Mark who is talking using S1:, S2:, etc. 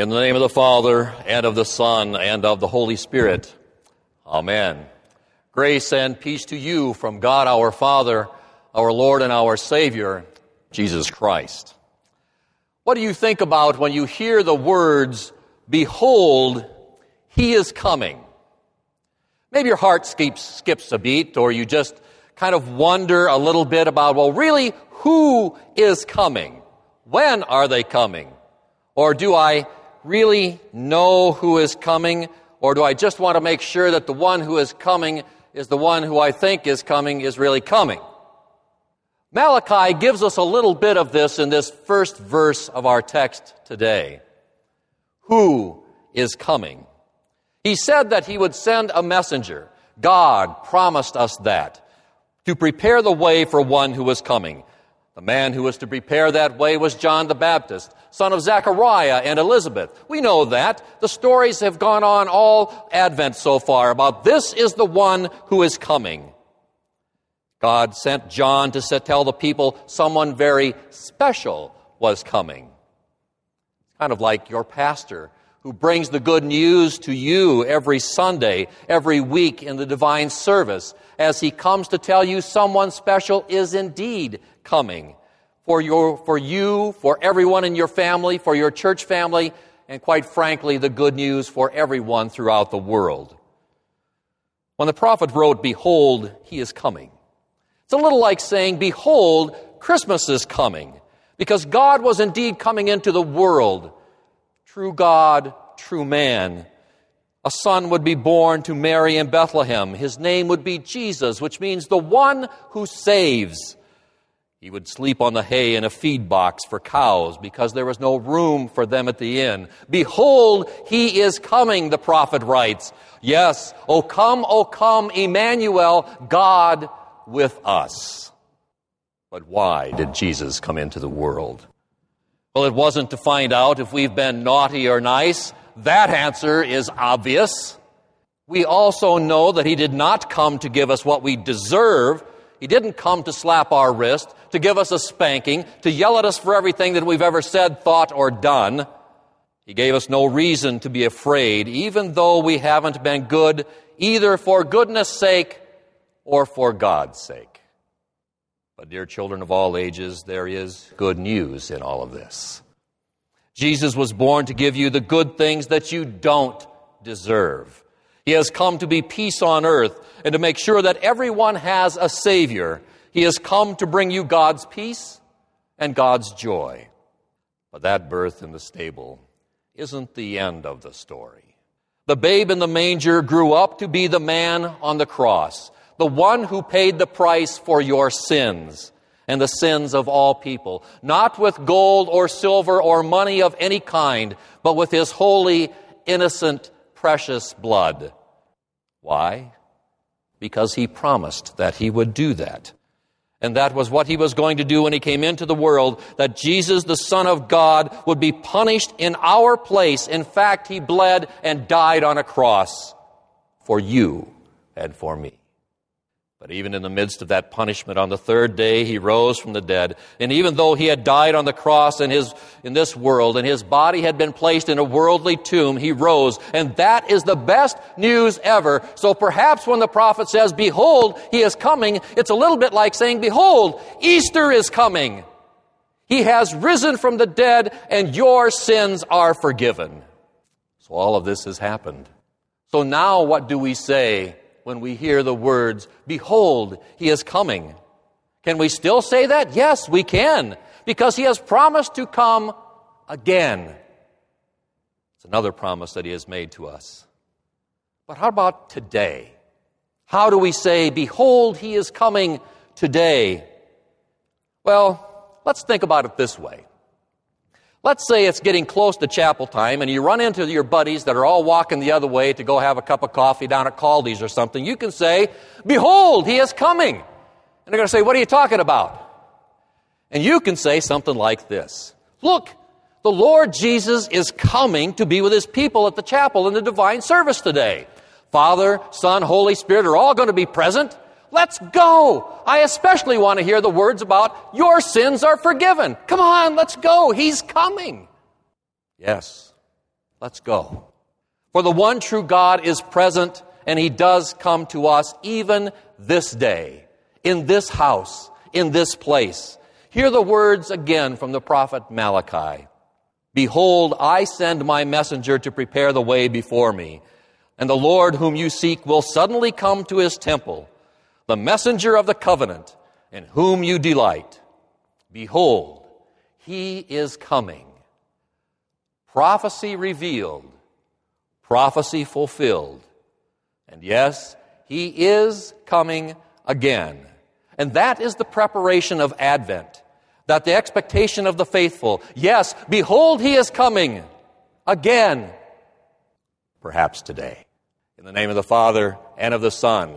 S1: In the name of the Father, and of the Son, and of the Holy Spirit. Amen. Grace and peace to you from God our Father, our Lord and our Savior, Jesus Christ. What do you think about when you hear the words, Behold, He is coming? Maybe your heart skips, skips a beat, or you just kind of wonder a little bit about, well, really, who is coming? When are they coming? Or do I really know who is coming? Or do I just want to make sure that the one who is coming is the one who I think is coming is really coming? Malachi gives us a little bit of this in this first verse of our text today. Who is coming? He said that he would send a messenger. God promised us that to prepare the way for one who was coming. The man who was to prepare that way was John the Baptist, son of Zechariah and Elizabeth. We know that. The stories have gone on all Advent so far about this is the one who is coming. God sent John to tell the people someone very special was coming. It's kind of like your pastor who brings the good news to you every Sunday, every week in the divine service, as he comes to tell you someone special is indeed coming for, your, for you, for everyone in your family, for your church family, and quite frankly, the good news for everyone throughout the world. When the prophet wrote, Behold, he is coming, it's a little like saying, Behold, Christmas is coming, because God was indeed coming into the world true God, true man. A son would be born to Mary in Bethlehem. His name would be Jesus, which means the one who saves. He would sleep on the hay in a feed box for cows because there was no room for them at the inn. Behold, he is coming, the prophet writes. Yes, O come, O come, Emmanuel, God with us. But why did Jesus come into the world? Well, it wasn't to find out if we've been naughty or nice. That answer is obvious. We also know that He did not come to give us what we deserve. He didn't come to slap our wrist, to give us a spanking, to yell at us for everything that we've ever said, thought, or done. He gave us no reason to be afraid, even though we haven't been good, either for goodness sake or for God's sake. But, dear children of all ages, there is good news in all of this. Jesus was born to give you the good things that you don't deserve. He has come to be peace on earth and to make sure that everyone has a Savior. He has come to bring you God's peace and God's joy. But that birth in the stable isn't the end of the story. The babe in the manger grew up to be the man on the cross the one who paid the price for your sins and the sins of all people, not with gold or silver or money of any kind, but with his holy, innocent, precious blood. Why? Because he promised that he would do that. And that was what he was going to do when he came into the world, that Jesus, the Son of God, would be punished in our place. In fact, he bled and died on a cross for you and for me. But even in the midst of that punishment, on the third day, he rose from the dead. And even though he had died on the cross in, his, in this world, and his body had been placed in a worldly tomb, he rose. And that is the best news ever. So perhaps when the prophet says, Behold, he is coming, it's a little bit like saying, Behold, Easter is coming. He has risen from the dead, and your sins are forgiven. So all of this has happened. So now what do we say when we hear the words, Behold, he is coming. Can we still say that? Yes, we can, because he has promised to come again. It's another promise that he has made to us. But how about today? How do we say, Behold, he is coming today? Well, let's think about it this way. Let's say it's getting close to chapel time and you run into your buddies that are all walking the other way to go have a cup of coffee down at Caldy's or something. You can say, Behold, he is coming. And they're going to say, What are you talking about? And you can say something like this Look, the Lord Jesus is coming to be with his people at the chapel in the divine service today. Father, Son, Holy Spirit are all going to be present. Let's go. I especially want to hear the words about your sins are forgiven. Come on, let's go. He's coming. Yes, Let's go. For the one true God is present, and he does come to us even this day, in this house, in this place. Hear the words again from the prophet Malachi. Behold, I send my messenger to prepare the way before me, and the Lord whom you seek will suddenly come to his temple, the messenger of the covenant, in whom you delight. Behold, he is coming. Prophecy revealed, prophecy fulfilled. And yes, he is coming again. And that is the preparation of Advent. That the expectation of the faithful, yes, behold, he is coming again. Perhaps today. In the name of the Father, and of the Son,